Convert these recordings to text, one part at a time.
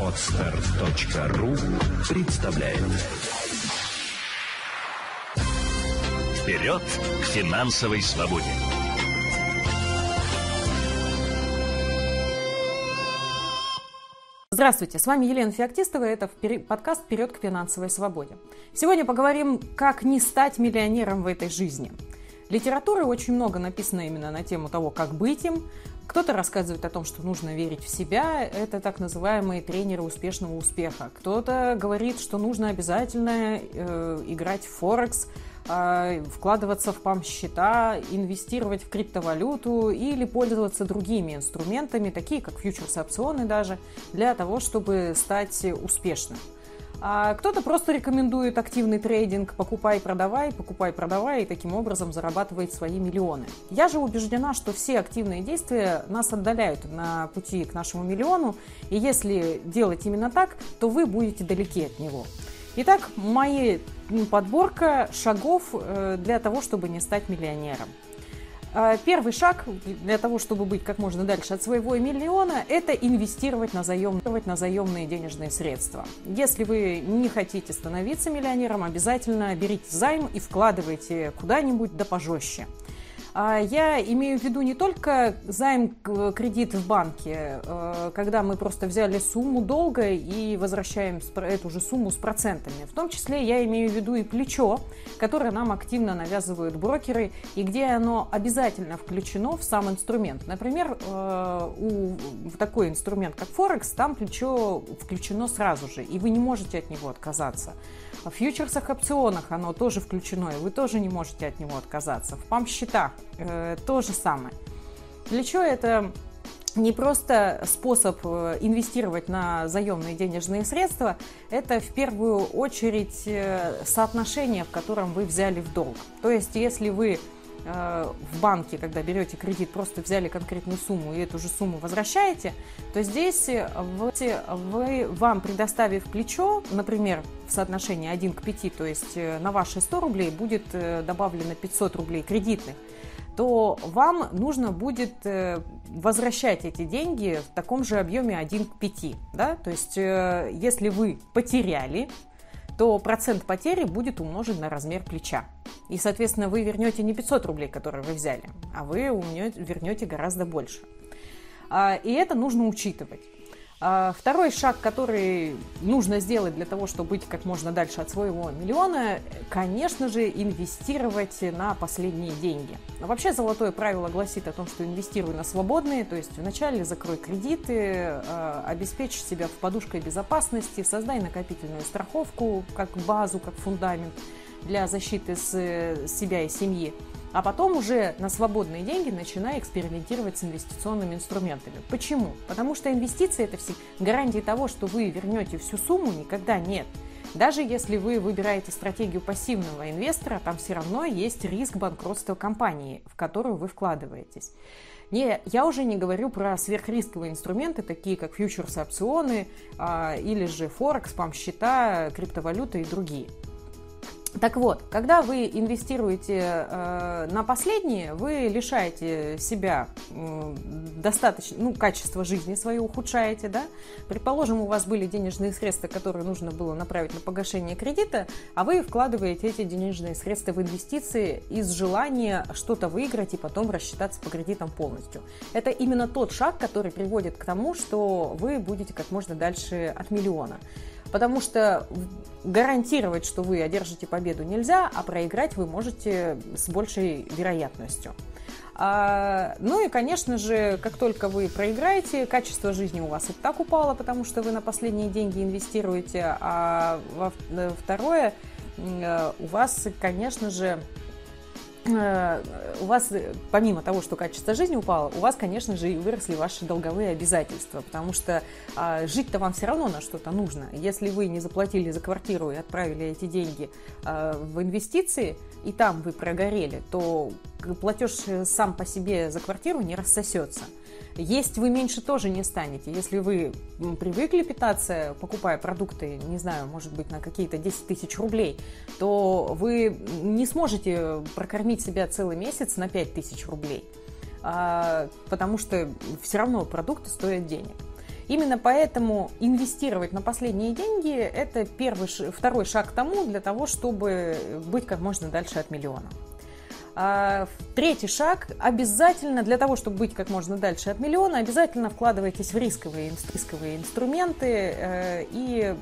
Отстар.ру представляет Вперед к финансовой свободе! Здравствуйте, с вами Елена Феоктистова, это подкаст «Вперед к финансовой свободе». Сегодня поговорим, как не стать миллионером в этой жизни. Литературы очень много написано именно на тему того, как быть им. Кто-то рассказывает о том, что нужно верить в себя, это так называемые тренеры успешного успеха. Кто-то говорит, что нужно обязательно э, играть в Форекс, э, вкладываться в пам-счета, инвестировать в криптовалюту или пользоваться другими инструментами, такие как фьючерс-опционы даже, для того, чтобы стать успешным. А кто-то просто рекомендует активный трейдинг, покупай, продавай, покупай, продавай, и таким образом зарабатывает свои миллионы. Я же убеждена, что все активные действия нас отдаляют на пути к нашему миллиону, и если делать именно так, то вы будете далеки от него. Итак, моя подборка шагов э, для того, чтобы не стать миллионером. А, первый шаг для того, чтобы быть как можно дальше от своего миллиона, это инвестировать на, заем, на заемные денежные средства. Если вы не хотите становиться миллионером, обязательно берите займ и вкладывайте куда-нибудь да пожестче. А я имею в виду не только займ кредит в банке, э, когда мы просто взяли сумму долга и возвращаем эту же сумму с процентами. В том числе я имею в виду и плечо, которое нам активно навязывают брокеры, и где оно обязательно включено в сам инструмент. Например, э, у, такой инструмент, как Форекс, там плечо включено сразу же, и вы не можете от него отказаться. В фьючерсах, опционах оно тоже включено, и вы тоже не можете от него отказаться. В памп-счетах э, то же самое. Плечо – это не просто способ э, инвестировать на заемные денежные средства, это в первую очередь э, соотношение, в котором вы взяли в долг. То есть, если вы в банке, когда берете кредит, просто взяли конкретную сумму и эту же сумму возвращаете, то здесь вы, вы, вам предоставив плечо, например, в соотношении 1 к 5, то есть э, на ваши 100 рублей будет э, добавлено 500 рублей кредитных, то вам нужно будет возвращать эти деньги в таком же объеме 1 к 5. Да? То есть если вы потеряли то процент потери будет умножен на размер плеча. И, соответственно, вы вернете не 500 рублей, которые вы взяли, а вы вернете гораздо больше. А, и это нужно учитывать. А, второй шаг, который нужно сделать для того, чтобы быть как можно дальше от своего миллиона, конечно же, инвестировать на последние деньги. Но вообще золотое правило гласит о том, что инвестируй на свободные, то есть вначале закрой кредиты, а, обеспечь себя в подушкой безопасности, создай накопительную страховку как базу, как фундамент для защиты себя и семьи а потом уже на свободные деньги начиная экспериментировать с инвестиционными инструментами. Почему? Потому что инвестиции это все гарантии того, что вы вернете всю сумму, никогда нет. Даже если вы выбираете стратегию пассивного инвестора, там все равно есть риск банкротства компании, в которую вы вкладываетесь. Не, я уже не говорю про сверхрисковые инструменты, такие как фьючерсы, опционы а, или же Форекс, пам-счета, криптовалюта и другие. Так вот, когда вы инвестируете э, на последние, вы лишаете себя э, достаточно, ну, качество жизни свое ухудшаете, да? Предположим, у вас были денежные средства, которые нужно было направить на погашение кредита, а вы вкладываете эти денежные средства в инвестиции из желания что-то выиграть и потом рассчитаться по кредитам полностью. Это именно тот шаг, который приводит к тому, что вы будете как можно дальше от миллиона. Потому что гарантировать, что вы одержите победу нельзя, а проиграть вы можете с большей вероятностью. А, ну и, конечно же, как только вы проиграете, качество жизни у вас и так упало, потому что вы на последние деньги инвестируете, а во, э, второе, э, у вас, конечно же, у вас, помимо того, что качество жизни упало, у вас, конечно же, и выросли ваши долговые обязательства, потому что а, жить-то вам все равно на что-то нужно. Если вы не заплатили за квартиру и отправили эти деньги а, в инвестиции, и там вы прогорели, то платеж сам по себе за квартиру не рассосется. Есть вы меньше тоже не станете. Если вы привыкли питаться, покупая продукты, не знаю, может быть, на какие-то 10 тысяч рублей, то вы не сможете прокормить себя целый месяц на 5 тысяч рублей. а, потому что все равно продукты стоят денег. Именно поэтому инвестировать на последние деньги – это первый, второй шаг к тому, для того, чтобы быть как можно дальше от миллиона. А, третий шаг. Обязательно для того, чтобы быть как можно дальше от миллиона, обязательно вкладывайтесь в рисковые, рисковые инструменты э, и,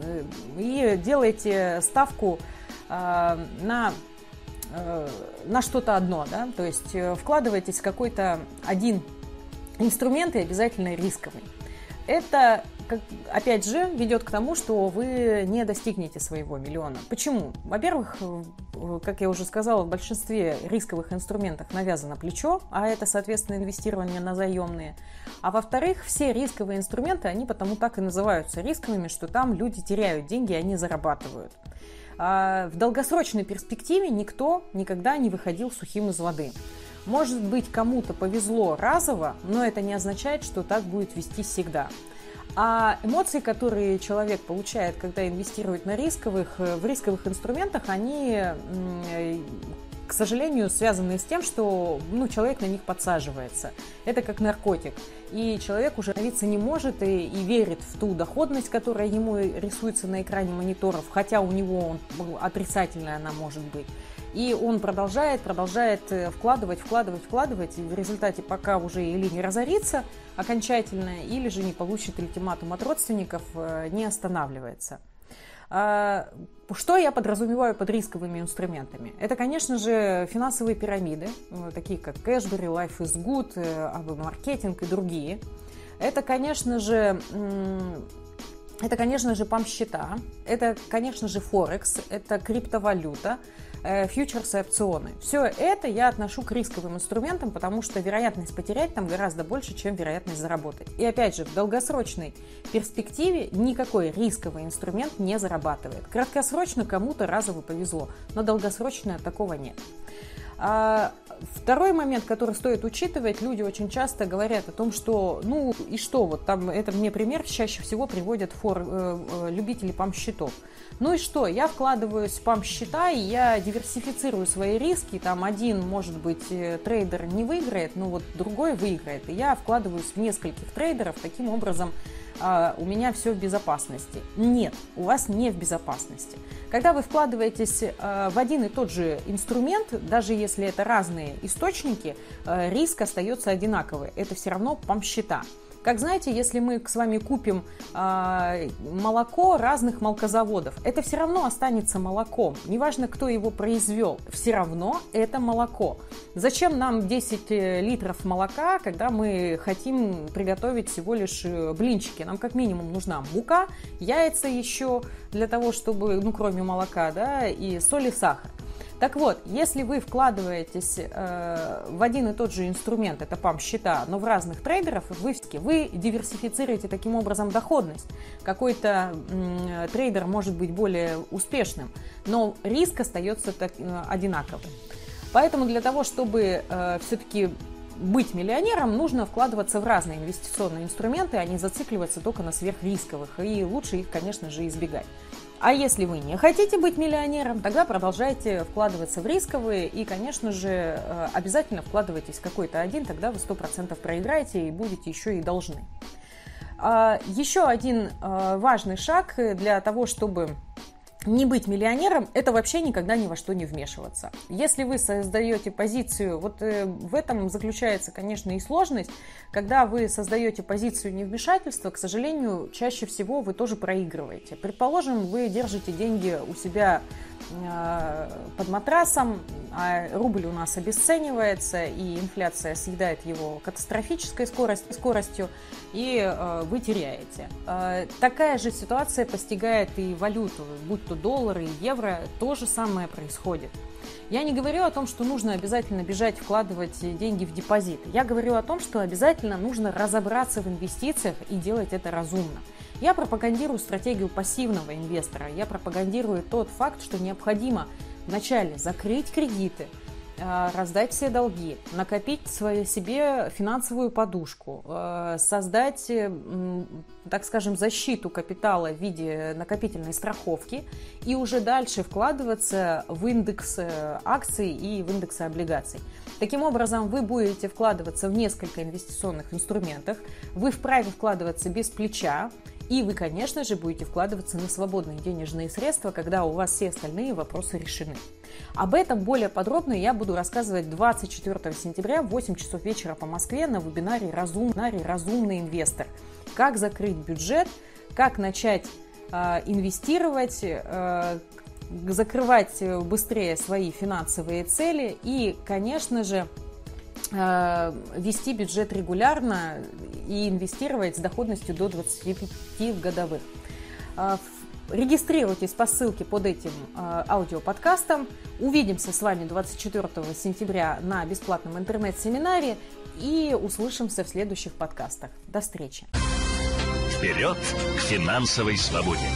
э, и делайте ставку э, на на что-то одно, да, то есть вкладывайтесь в какой-то один инструмент и обязательно рисковый. Это опять же, ведет к тому, что вы не достигнете своего миллиона. Почему? Во-первых, как я уже сказала, в большинстве рисковых инструментов навязано плечо, а это, соответственно, инвестирование на заемные. А во-вторых, все рисковые инструменты, они потому так и называются рисковыми, что там люди теряют деньги, они зарабатывают. А в долгосрочной перспективе никто никогда не выходил сухим из воды. Может быть, кому-то повезло разово, но это не означает, что так будет вести всегда. А эмоции, которые человек получает, когда инвестирует на рисковых, э, в рисковых инструментах, они, э, к сожалению, связаны с тем, что ну, человек на них подсаживается. Это как наркотик. И человек уже остановиться не может и, и верит в ту доходность, которая ему рисуется на экране мониторов, хотя у него он, отрицательная она может быть. И он продолжает, продолжает э, вкладывать, вкладывать, вкладывать, и в результате пока уже или не разорится окончательно, или же не получит ультиматум от родственников, э, не останавливается. А, что я подразумеваю под рисковыми инструментами? Это, конечно же, финансовые пирамиды, э, такие как Cashbury, Life is Good, AB Marketing и другие. Это, конечно же, это, конечно же, памп-счета, это, конечно же, Форекс, это криптовалюта, Э, фьючерсы опционы. Все это я отношу к рисковым инструментам, потому что вероятность потерять там гораздо больше, чем вероятность заработать. И опять же, в долгосрочной перспективе никакой рисковый инструмент не зарабатывает. Краткосрочно кому-то разово повезло, но долгосрочно такого нет. А второй момент, который стоит учитывать, люди очень часто говорят о том, что, ну и что, вот там, это мне пример чаще всего приводят фор, э, э, любители памп-счетов. Ну и что, я вкладываюсь в памп-счета, и я диверсифицирую свои риски, там один, может быть, э, трейдер не выиграет, но вот другой выиграет, и я вкладываюсь в нескольких трейдеров, таким образом а, у меня все в безопасности. Нет, у вас не в безопасности. Когда вы вкладываетесь а, в один и тот же инструмент, даже если это разные источники, а, риск остается одинаковый. Это все равно памп-счета. Как знаете, если мы с вами купим э, молоко разных молокозаводов, это все равно останется молоком. Неважно, кто его произвел, все равно это молоко. Зачем нам 10 э, литров молока, когда мы хотим приготовить всего лишь э, блинчики? Нам как минимум нужна мука, яйца еще для того, чтобы, ну, кроме молока, да, и соль и сахар. Так вот, если вы вкладываетесь э, в один и тот же инструмент, это памп-счета, но в разных трейдеров, вы, вы диверсифицируете таким образом доходность. Какой-то э, трейдер может быть более успешным, но риск остается так, э, одинаковым. Поэтому для того, чтобы э, все-таки быть миллионером, нужно вкладываться в разные инвестиционные инструменты, а не зацикливаться только на сверхрисковых. И лучше их, конечно же, избегать. А если вы не хотите быть миллионером, тогда продолжайте вкладываться в рисковые и, конечно же, э, обязательно вкладывайтесь в какой-то один, тогда вы 100% проиграете и будете еще и должны. А, еще один э, важный шаг для того, чтобы не быть миллионером – это вообще никогда ни во что не вмешиваться. Если вы создаете позицию, вот э, в этом заключается, конечно, и сложность, когда вы создаете позицию невмешательства, к сожалению, чаще всего вы тоже проигрываете. Предположим, вы держите деньги у себя под матрасом, а рубль у нас обесценивается, и инфляция съедает его катастрофической скорость, скоростью, и э, вы теряете. Э, такая же ситуация постигает и валюту, будь то доллары, евро, то же самое происходит. Я не говорю о том, что нужно обязательно бежать вкладывать деньги в депозит. Я говорю о том, что обязательно нужно разобраться в инвестициях и делать это разумно. Я пропагандирую стратегию пассивного инвестора. Я пропагандирую тот факт, что необходимо вначале закрыть кредиты, раздать все долги, накопить свою себе финансовую подушку, э, создать, так скажем, защиту капитала в виде накопительной страховки и уже дальше вкладываться в индекс э, акций и в индексы облигаций. Таким образом, вы будете вкладываться в несколько инвестиционных инструментов, вы вправе вкладываться без плеча, и вы, конечно же, будете вкладываться на свободные денежные средства, когда у вас все остальные вопросы решены. Об этом более подробно я буду рассказывать 24 сентября в 8 часов вечера по Москве на вебинаре «Разумный, разумный инвестор». Как закрыть бюджет, как начать э, инвестировать, э, закрывать быстрее свои финансовые цели и, конечно же, вести бюджет регулярно и инвестировать с доходностью до 25 годовых. Э, регистрируйтесь по ссылке под этим э, аудиоподкастом. Увидимся с вами 24 сентября на бесплатном интернет-семинаре и услышимся в следующих подкастах. До встречи! Вперед к финансовой свободе!